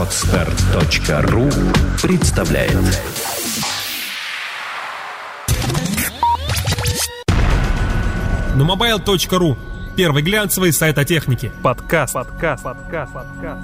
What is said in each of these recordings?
Отстар.ру представляет На mobile.ru Первый глянцевый сайт о технике. Подкаст. Подкаст. Подкаст. Подкаст.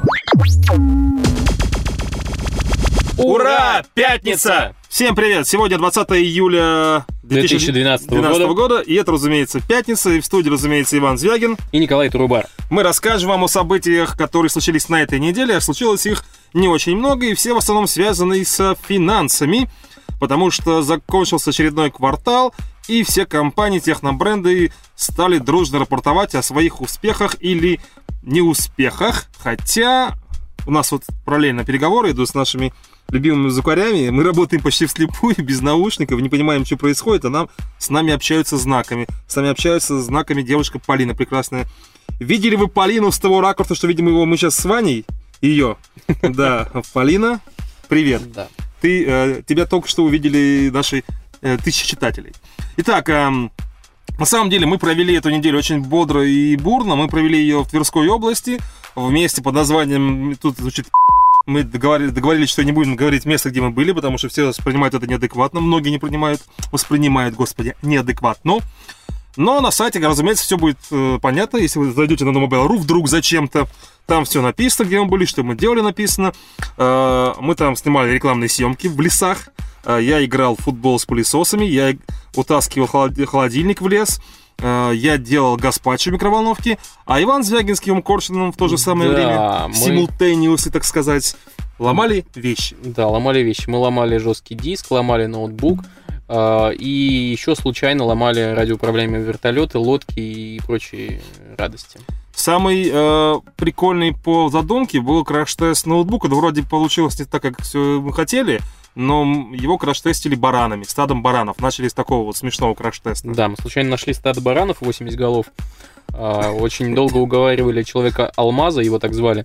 Ура! Пятница! Всем привет! Сегодня 20 июля 2012 2012 года. года. И это, разумеется, пятница. И в студии, разумеется, Иван Звягин. И Николай Турубар. Мы расскажем вам о событиях, которые случились на этой неделе. А случилось их не очень много, и все в основном связаны с финансами. Потому что закончился очередной квартал, и все компании, технобренды стали дружно рапортовать о своих успехах или неуспехах. Хотя у нас вот параллельно переговоры идут с нашими любимыми звукарями. Мы работаем почти вслепую, без наушников, не понимаем, что происходит, а нам с нами общаются знаками. С нами общаются знаками девушка Полина прекрасная. Видели вы Полину с того ракурса, что видим его мы сейчас с Ваней? Ее. Да, Полина, привет. Да. Ты, э, тебя только что увидели наши э, тысячи читателей. Итак, эм, на самом деле мы провели эту неделю очень бодро и бурно. Мы провели ее в Тверской области в месте под названием, тут звучит мы договорились, договорились, что не будем говорить место, где мы были, потому что все воспринимают это неадекватно. Многие не принимают, воспринимают, господи, неадекватно. Но на сайте, разумеется, все будет э, понятно. Если вы зайдете на Mobile.ru вдруг зачем-то, там все написано, где мы были, что мы делали, написано. Э, мы там снимали рекламные съемки в лесах. Э, я играл в футбол с пылесосами, я утаскивал холод- холодильник в лес. Э, Я делал гаспачо в микроволновке, а Иван Звягин с Кивом Коршином в то же самое Да, время, мы- симултейниусы, так сказать, ломали вещи. Да, ломали вещи. Мы ломали жесткий диск, ломали ноутбук. а, И еще случайно ломали радиоуправляемые вертолеты, лодки и прочие радости. Самый э, прикольный по задумке был краш-тест ноутбука. Да вроде получилось не так, как все мы хотели, но его краш-тестили баранами, стадом баранов. Начали с такого вот смешного краш-теста. Да, мы случайно нашли стадо баранов, 80 голов. А, Очень долго уговаривали человека Алмаза, его так звали,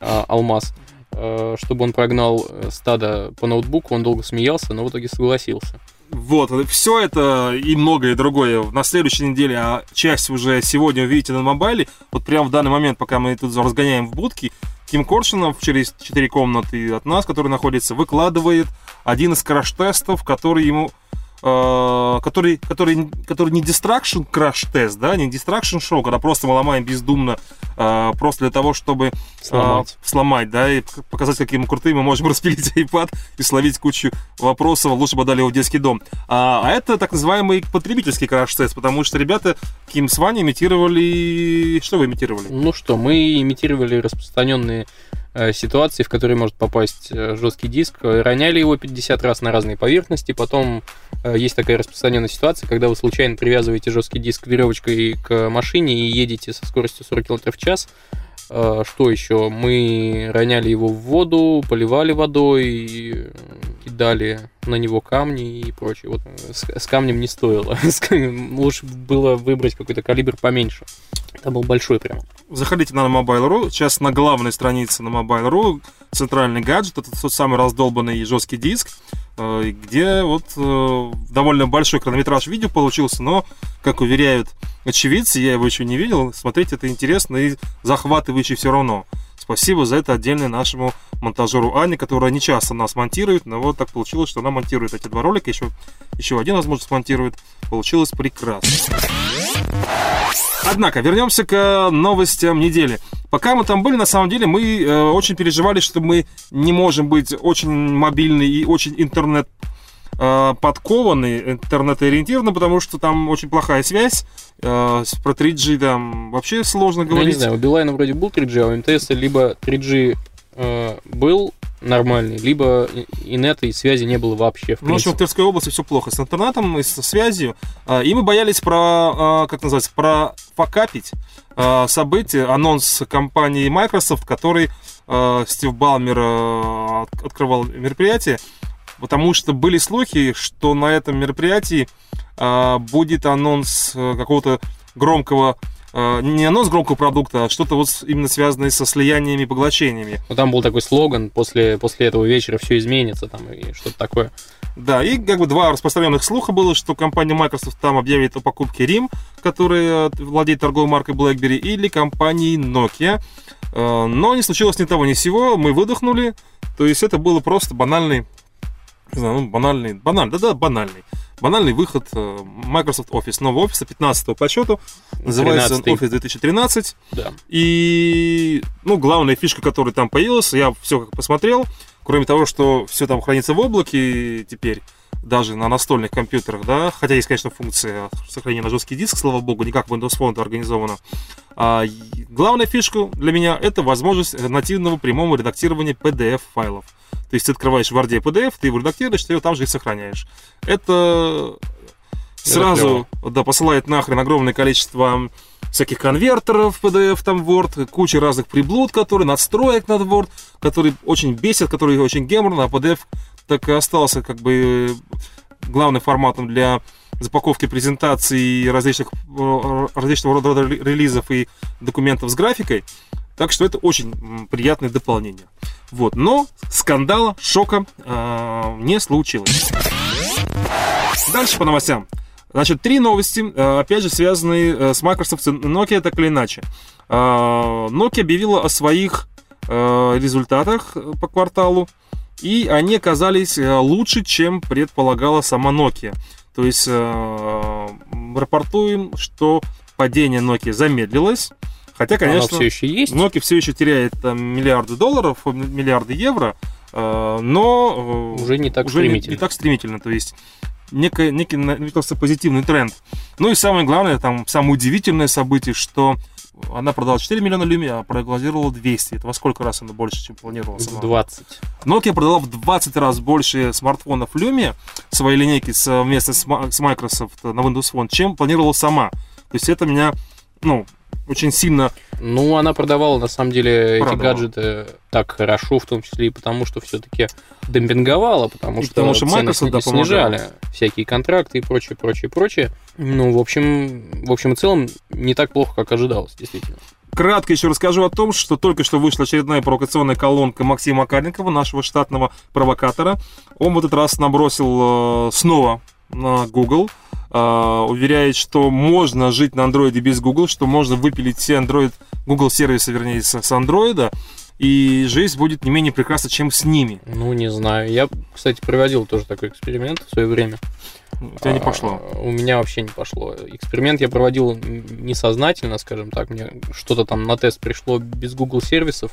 а, Алмаз, а, чтобы он прогнал э, стадо по ноутбуку. Он долго смеялся, но в итоге согласился. Вот, все это и многое другое на следующей неделе, а часть уже сегодня увидите на мобайле. Вот прямо в данный момент, пока мы тут разгоняем в будке, Ким Коршинов через 4 комнаты от нас, который находится, выкладывает один из краш-тестов, который ему э, который, который, который не distraction краш-тест, да, не distraction шоу, когда просто мы ломаем бездумно, э, просто для того, чтобы э, Сломать. сломать, да, и показать, какие мы крутые, мы можем распилить iPad и словить кучу вопросов, лучше бы дали его в детский дом. А, а это так называемый потребительский краш-тест, потому что ребята Ким с Ваней имитировали... Что вы имитировали? Ну что, мы имитировали распространенные ситуации, в которые может попасть э, жесткий диск, э, роняли его 50 раз на разные поверхности, потом э, есть такая распространенная ситуация, когда вы случайно привязываете жесткий диск веревочкой к машине и едете со скоростью 40 км в час. Э, Что еще? Мы роняли его в воду, поливали водой, кидали на него камни и прочее. Вот э, с, с камнем не стоило. Лучше было выбрать какой-то калибр поменьше. Это был большой прям. Заходите на Mobile.ru, сейчас на главной странице на Mobile.ru центральный гаджет, это тот самый раздолбанный жесткий диск, э, где вот э, довольно большой хронометраж видео получился, но, как уверяют очевидцы, я его еще не видел, смотреть это интересно и захватывающе все равно. Спасибо за это отдельно нашему монтажеру Ане, которая не часто нас монтирует, но вот так получилось, что она монтирует эти два ролика, еще, еще один, возможно, смонтирует. Получилось прекрасно. Однако, вернемся к новостям недели. Пока мы там были, на самом деле, мы э, очень переживали, что мы не можем быть очень мобильны и очень интернет э, подкованы, интернет-ориентированы, потому что там очень плохая связь. Э, про 3G там вообще сложно Ну, я говорить. не знаю, у Билайна вроде был 3G, а у МТС либо 3G э, был нормальный, либо и- и связи не было вообще, в Ну, в общем, в принципе. Тверской области все плохо с интернетом и со связью. А, И мы боялись про, а, как называется, про покапить а, событие, анонс компании Microsoft, который Стив Балмер от- открывал мероприятие, потому что были слухи, что на этом мероприятии будет анонс какого-то громкого не анонс громкого продукта, а что-то вот именно связанное со слияниями и поглощениями. Ну, там был такой слоган, после, после этого вечера все изменится, там, и что-то такое. Да, и как бы два распространенных слуха было, что компания Microsoft там объявит о покупке RIM, которая владеет торговой маркой BlackBerry, или компании Nokia. Э, Но не случилось ни того, ни сего. Мы выдохнули. То есть это было просто банальный, не знаю, ну, банальный, банальный, да-да, банальный. Банальный выход э, Microsoft Office, нового офиса, 15 по счету. Называется он 13-й. Office 2013. Да. И, ну, главная фишка, которая там появилась, я все как посмотрел, кроме того, что все там хранится в облаке теперь, даже на настольных компьютерах, да, хотя есть, конечно, функция сохранения на жесткий диск, слава богу, не как Windows Phone это организовано. А, главная фишка для меня это возможность нативного прямого редактирования PDF-файлов. То есть ты открываешь в Word PDF, ты его редактируешь, ты его там же и сохраняешь. Это сразу да, посылает нахрен огромное количество всяких конвертеров PDF там Word, куча разных приблуд, которые надстроек над Word, которые очень бесят, которые очень геморно, а PDF так и остался как бы главным форматом для запаковки презентаций различных, э, различного рода рели- релизов и документов с графикой. Так что это очень приятное дополнение. Вот. Но скандала, шока э, не случилось. Дальше по новостям. Значит, три новости, э, опять же, связанные э, с Microsoft и Nokia, так или иначе. Nokia объявила о своих результатах по кварталу, и они оказались э, лучше, чем предполагала сама Nokia. То есть э, рапортуем, что падение Nokia замедлилось, хотя, Оно конечно, все еще есть. Nokia все еще теряет там, миллиарды долларов, миллиарды евро, э, но э, Уже не так уже не- стремительно. Не, так стремительно, то есть некий, некий наметился позитивный тренд. Ну и самое главное, там самое удивительное событие, что она продала 4 миллиона люми, а прогнозировала 200. Это во сколько раз она больше, чем планировала В сама? 20. Nokia продала в 20 раз больше смартфонов Lumia своей линейки с Ма- с Microsoft на Windows Phone, чем планировала сама. То есть это меня, ну, очень сильно Ну, она продавала, на самом деле, эти Продавала. гаджеты так хорошо, в том числе и потому, что все-таки демпинговала, потому И что, потому что цены Microsoft, да, снижали всякие контракты и прочее, прочее, прочее. Ну, в общем, в общем и целом, не так плохо, как ожидалось, действительно. Кратко еще расскажу о том, что только что вышла очередная провокационная колонка Максима Карникова, нашего штатного провокатора. Он в этот раз набросил э, снова на Google, уверяет, что можно жить на андроиде без Google, что можно выпилить все Android, Google сервисы, вернее, с, андроида, и жизнь будет не менее прекрасна, чем с ними. Ну, не знаю. Я, кстати, проводил тоже такой эксперимент в свое время. У тебя не пошло. А, У меня вообще не пошло. Эксперимент я проводил несознательно, скажем так. Мне что-то там на тест пришло без Google сервисов.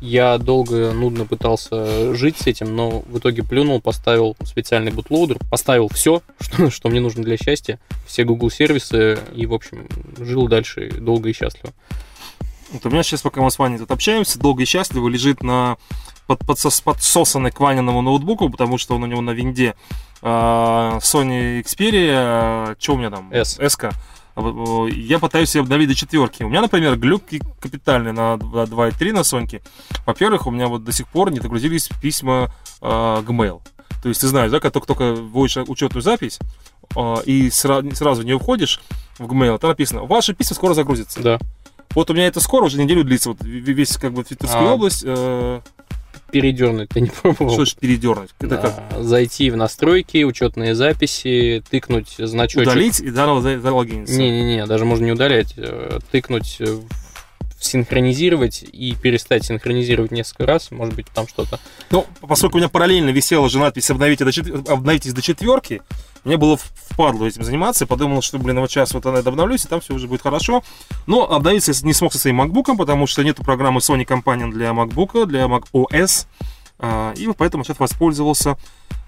Я долго, нудно пытался жить с этим, но в итоге плюнул, поставил специальный бутлоудер, поставил все, что, что мне нужно для счастья, все Google сервисы, и, в общем, жил дальше долго и счастливо. Вот у меня сейчас, пока мы с Ваней тут общаемся, долго и счастливо лежит на под, подсос- подсосанной к Ваниному ноутбуку, потому что он у него на винде а, Sony Xperia, что у меня там? S. S-ка. А, Я пытаюсь ее обновить до четверки. У меня, например, глюки капитальные на 2.3 на Соньке. Во-первых, у меня вот до сих пор не загрузились письма э, Gmail. То есть ты знаешь, да, когда только вводишь учетную запись э, и сра- сразу в нее входишь в Gmail, там написано, ваши письма скоро загрузятся. Да. Вот у меня это скоро, уже неделю длится, вот весь как бы Твиттерская А. область. э, Передернуть ты не пробовал? что значит передернуть? Это Да, как? Зайти в настройки, учетные записи, тыкнуть значочек. Удалить и заново за- залогиниться. Не-не-не, даже можно не удалять, э, тыкнуть, э, синхронизировать и перестать синхронизировать несколько раз, может быть, там что-то. Ну, поскольку у меня параллельно висела же надпись «Обновите до чет- «Обновитесь до четверки», мне было впадло этим заниматься. Я подумал, что, блин, вот сейчас вот я обновлюсь, и там все уже будет хорошо. Но обновиться я не смог со своим MacBook, потому что нету программы Sony Companion для MacBook, для Mac OS. А, И поэтому сейчас воспользовался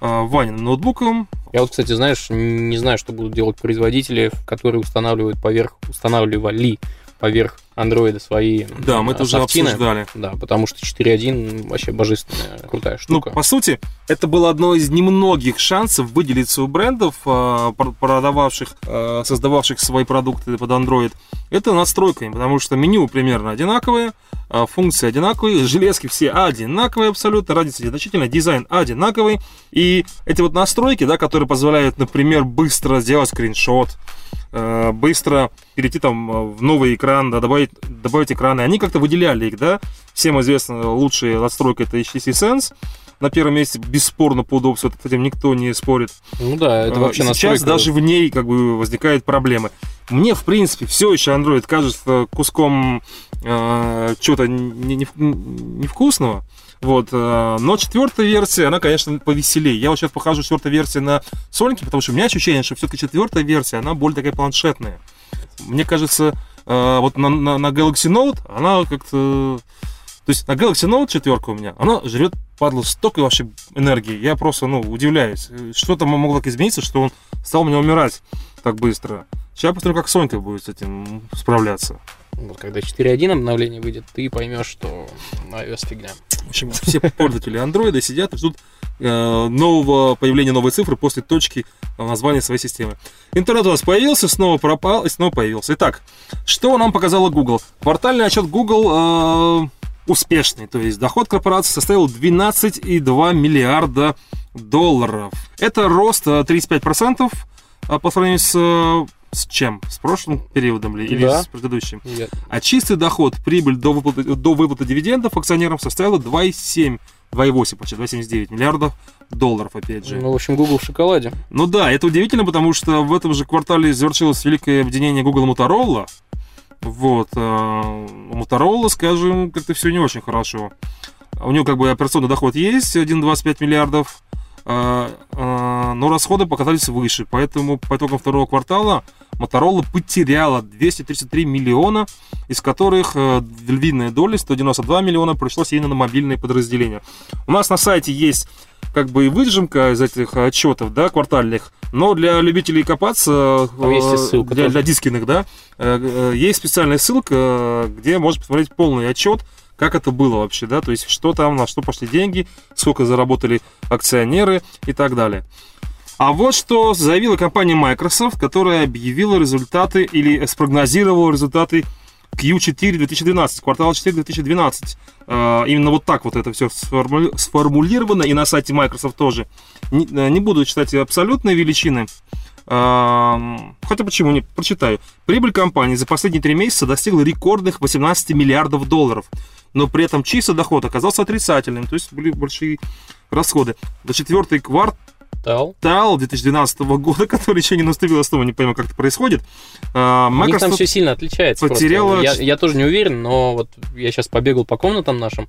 а, Ваниным ноутбуком. Я вот, кстати, знаешь, не знаю, что будут делать производители, которые устанавливают поверх, устанавливали поверх андроида свои Да, мы это уже обсуждали. Да, потому что 4.1 вообще божественная, крутая Ну, штука. по сути, это было одно из немногих шансов выделиться у брендов, пр- продававших, а, создававших свои продукты под Android. Это надстройками, потому что меню примерно одинаковые, а, функции одинаковые, железки все одинаковые абсолютно, разница незначительная, дизайн одинаковый. И эти вот настройки, да, которые позволяют, например, быстро сделать скриншот, э, быстро перейти там э, в новый экран, да, добавить, добавить экраны, они как-то выделяли их, да. Всем известно, лучшая настройка это HTC Sense, на первом месте, бесспорно, по удобству, с этим никто не спорит. Ну да, это А, вообще и Сейчас настройка. даже в ней как бы возникают проблемы. Мне, в принципе, все еще Android кажется куском э, чего-то не- не- невкусного. Вот, э, но четвертая версия, она, конечно, повеселее. Я вот сейчас похожу четвертой версии на Sonic, потому что у меня ощущение, что все-таки четвертая версия, она более такая планшетная. Мне кажется, вот на, на- на Galaxy Note она как-то... То есть на Galaxy Note четверка у меня, она жрет, падла, столько вообще энергии. Я просто, ну, удивляюсь. Э, Что там могло так измениться, что он стал у меня умирать так быстро. Сейчас посмотрю, как Сонька будет с этим справляться. Вот когда 4.1 обновление выйдет, ты поймешь, что iOS фигня. В общем, все пользователи Android сидят и ждут э, нового появления новой цифры после точки э, названия своей системы. Интернет у нас появился, снова пропал и снова появился. Итак, что нам показала Google? Квартальный отчет Google э, успешный, то есть доход корпорации составил 12,2 миллиарда долларов. Это рост э, 35% э, по сравнению с, э, с чем? С прошлым периодом ли? Или Да. с предыдущим? Я- А чистый доход, прибыль до выплаты, до выплаты дивидендов акционерам составила 2,7, 2,8, почти 2,79 миллиардов долларов, опять же. Ну, в общем, Google в шоколаде. Ну да, это удивительно, потому что в этом же квартале завершилось великое объединение Google и Motorola. Вот. э, У Motorola, скажем, как-то все не очень хорошо. У него как бы операционный доход есть, 1,25 миллиардов, но расходы показались выше. Поэтому по итогам второго квартала Motorola потеряла 233 миллиона, из которых э, львиная доля, 192 миллиона, пришлось именно на мобильные подразделения. У нас на сайте есть как бы и выжимка из этих отчетов, да, квартальных, но для любителей копаться, э, ссылка для, тоже. для дискиных, да, э, э, есть специальная ссылка, э, где можно посмотреть полный отчет, как это было вообще, да, то есть что там, на что пошли деньги, сколько заработали акционеры и так далее. А вот что заявила компания Microsoft, которая объявила результаты или спрогнозировала результаты Q4 2012, квартал 4 2012. Э, Именно вот так вот это все сформулировано, и на сайте Microsoft тоже. Не, э, буду читать абсолютные величины, Эм, Хотя почему не? Прочитаю. Прибыль компании за последние три месяца достигла рекордных 18 миллиардов долларов. Но при этом чистый доход оказался отрицательным, то есть были большие расходы. За четвертый квартал Тал. квартал 2012 года, который еще не наступил, снова не пойму, как это происходит. а, У них там Microsoft все сильно отличается. просто. потеряла- Я, я тоже не уверен, но вот я сейчас побегал по комнатам нашим,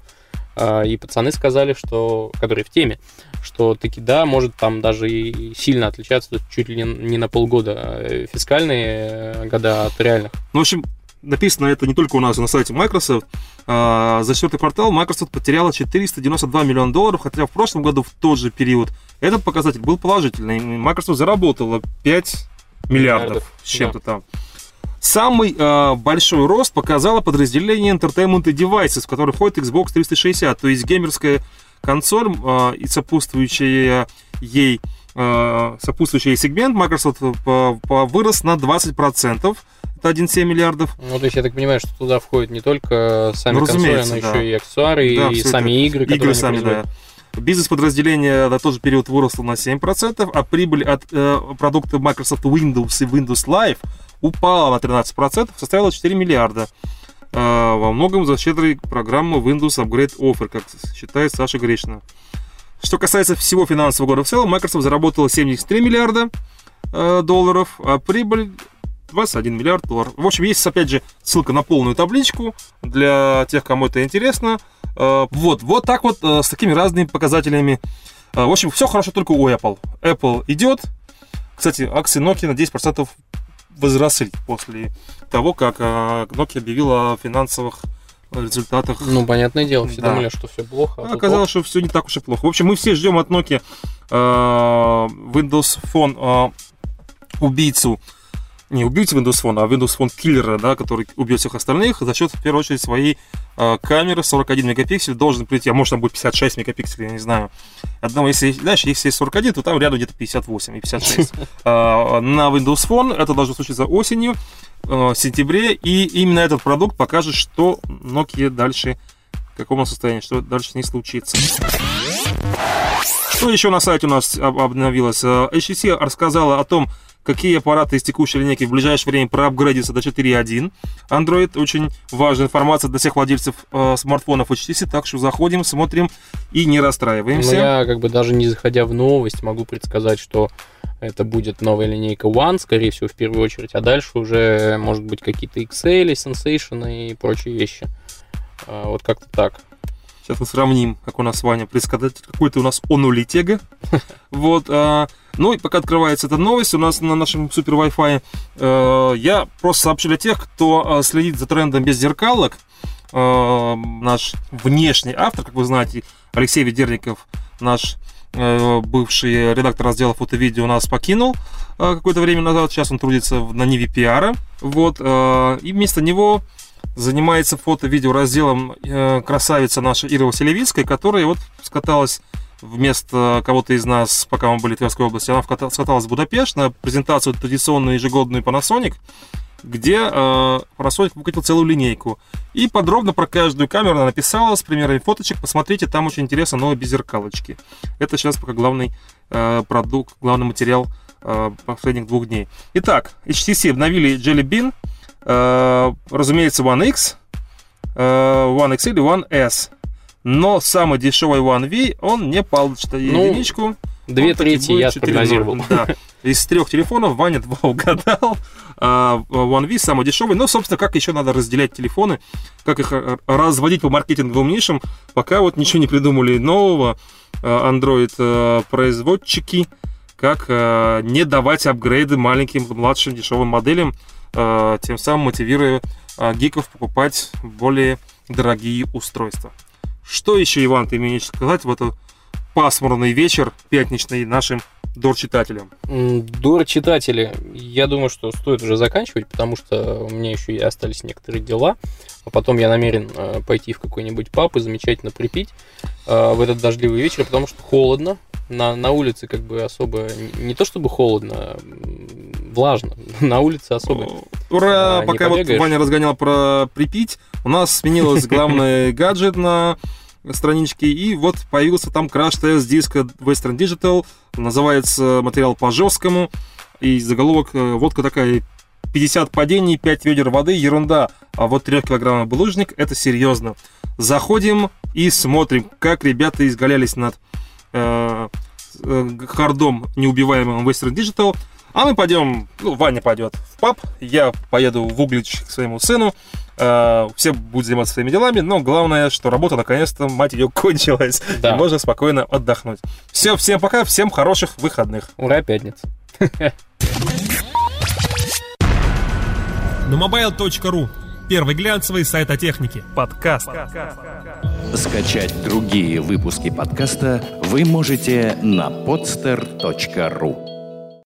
а, и пацаны сказали, что, которые в теме, что таки да, может там даже и сильно отличаться, чуть ли не, не на полгода э, фискальные э, года от реальных. Ну, в общем, написано это не только у нас, на сайте Microsoft. А, За четвертый квартал Microsoft потеряла 492 миллиона долларов, хотя в прошлом году в тот же период этот показатель был положительный. Microsoft заработала 5 миллиардов Миллиардов, с чем-то там. Самый э, большой рост показало подразделение Entertainment Devices, в которое входит Xbox 360, то есть геймерская консоль э, и сопутствующая ей сопутствующий ей сегмент Microsoft по- вырос на 20%, это 1,7 миллиардов. Ну, то есть я так понимаю, что туда входят не только сами Ну, консоли, но разумеется, еще да. и аксессуары, Да, и сами игры, Игры сами, производят. да. Бизнес-подразделение на тот же период выросло на 7%, а прибыль от э, продукта Microsoft Windows и Windows Live упала на 13%, составила 4 миллиарда. Э, во многом за щедрой программы Windows Upgrade Offer, как считает Саша Гречна. Что касается всего финансового года в целом, Microsoft заработала 73 миллиарда э, долларов, а прибыль 21 миллиард долларов. В общем, есть, опять же, ссылка на полную табличку для тех, кому это интересно. Э, Вот, вот так вот, э, с такими разными показателями. В общем, все хорошо только у Apple. Apple идет. Кстати, акции Nokia на 10% возросли после того, как Nokia объявила о финансовых результатах Ну, понятное дело, все Да. думали, что все плохо. а тут Оказалось, что все не так уж и плохо. В общем, мы все ждем от Nokia э, Windows Phone э, убийцу. Не убийцу Windows Phone, а Windows Phone киллера, да, который убьет всех остальных за счет, в первую очередь, своей камеры 41 мегапиксель должен прийти, а может там будет 56 мегапикселей, я не знаю. Одного, если, знаешь, если есть 41, то там рядом где-то 58 и 56. Э, На Windows Phone это должно случиться осенью, в сентябре, и именно этот продукт покажет, что Nokia дальше в каком он состоянии, что дальше не случится. Что еще на сайте у нас об- обновилось? HTC рассказала о том, какие аппараты из текущей линейки в ближайшее время проапгрейдятся до 4.1. Android очень важная информация для всех владельцев э, смартфонов HTC, так что заходим, смотрим и не расстраиваемся. Ну, я как бы даже не заходя в новость могу предсказать, что это будет новая линейка One, скорее всего, в первую очередь, а дальше уже, может быть, какие-то XL, Sensation и прочие вещи. А, вот как-то так. Сейчас мы сравним, как у нас Ваня предсказатель. Какой-то у нас он улетега. Вот. Ну и пока открывается эта новость, у нас на нашем супер Wi-Fi э, я просто сообщу для тех, кто э, следит за трендом без зеркалок. Э, наш внешний автор, как вы знаете, Алексей Ведерников, наш бывший редактор раздела фото-видео, нас покинул какое-то время назад. Сейчас он трудится на Ниве пиара. Вот. И вместо него занимается фото-видео разделом э, красавица наша Ира Василевицкая, которая вот скаталась вместо кого-то из нас, пока мы были в Тверской области, она скаталась в Будапешт на презентацию традиционную ежегодную Panasonic, где э, Panasonic выкатил целую линейку. И подробно про каждую камеру она написала с примерами фоточек. Посмотрите, там очень интересно новые беззеркалочки. Это сейчас пока главный э, продукт, главный материал э, последних двух дней. Итак, HTC обновили Jelly Bean – Э, разумеется, One X, э, One X или One S. Но самый дешевый One V, он не получит ну, единичку. Две трети я спрогнозировал. Да. Из трех телефонов Ваня два угадал. А, One V самый дешевый. Но, собственно, как еще надо разделять телефоны, как их э, разводить по маркетинговым нишам, пока вот ничего не придумали нового. Android-производчики, как не давать апгрейды маленьким, младшим, дешевым моделям. Тем самым мотивируя гиков покупать более дорогие устройства. Что еще, Иван, ты имеешь сказать в этот пасмурный вечер пятничный нашим Дор-читателям? Дор-читатели, я думаю, что стоит уже заканчивать, потому что у меня еще и остались некоторые дела. А потом я намерен э, пойти в какой-нибудь паб и замечательно припить в этот дождливый вечер, потому что холодно. На, на улице как бы особо не то чтобы холодно, влажно. На улице особо. Ура! А, Пока вот Ваня разгонял про припить, у нас сменилось главный гаджет на страничке, и вот появился там краш-тест диска Western Digital, называется материал по жесткому, и заголовок э, водка такая 50 падений, 5 ведер воды, ерунда. А вот 3 килограммов булыжник, это серьезно. Заходим и смотрим, как ребята изгалялись над э, э, хардом неубиваемым Western Digital. А мы пойдем, ну, Ваня пойдет в паб, я поеду в Углич к своему сыну, э, все будут заниматься своими делами, но главное, что работа наконец-то, мать ее, кончилась, да. и можно спокойно отдохнуть. Все, всем пока, всем хороших выходных. Ура, пятница. На mobile.ru Первый глянцевый сайт о технике. Подкаст. Скачать другие выпуски подкаста вы можете на podster.ru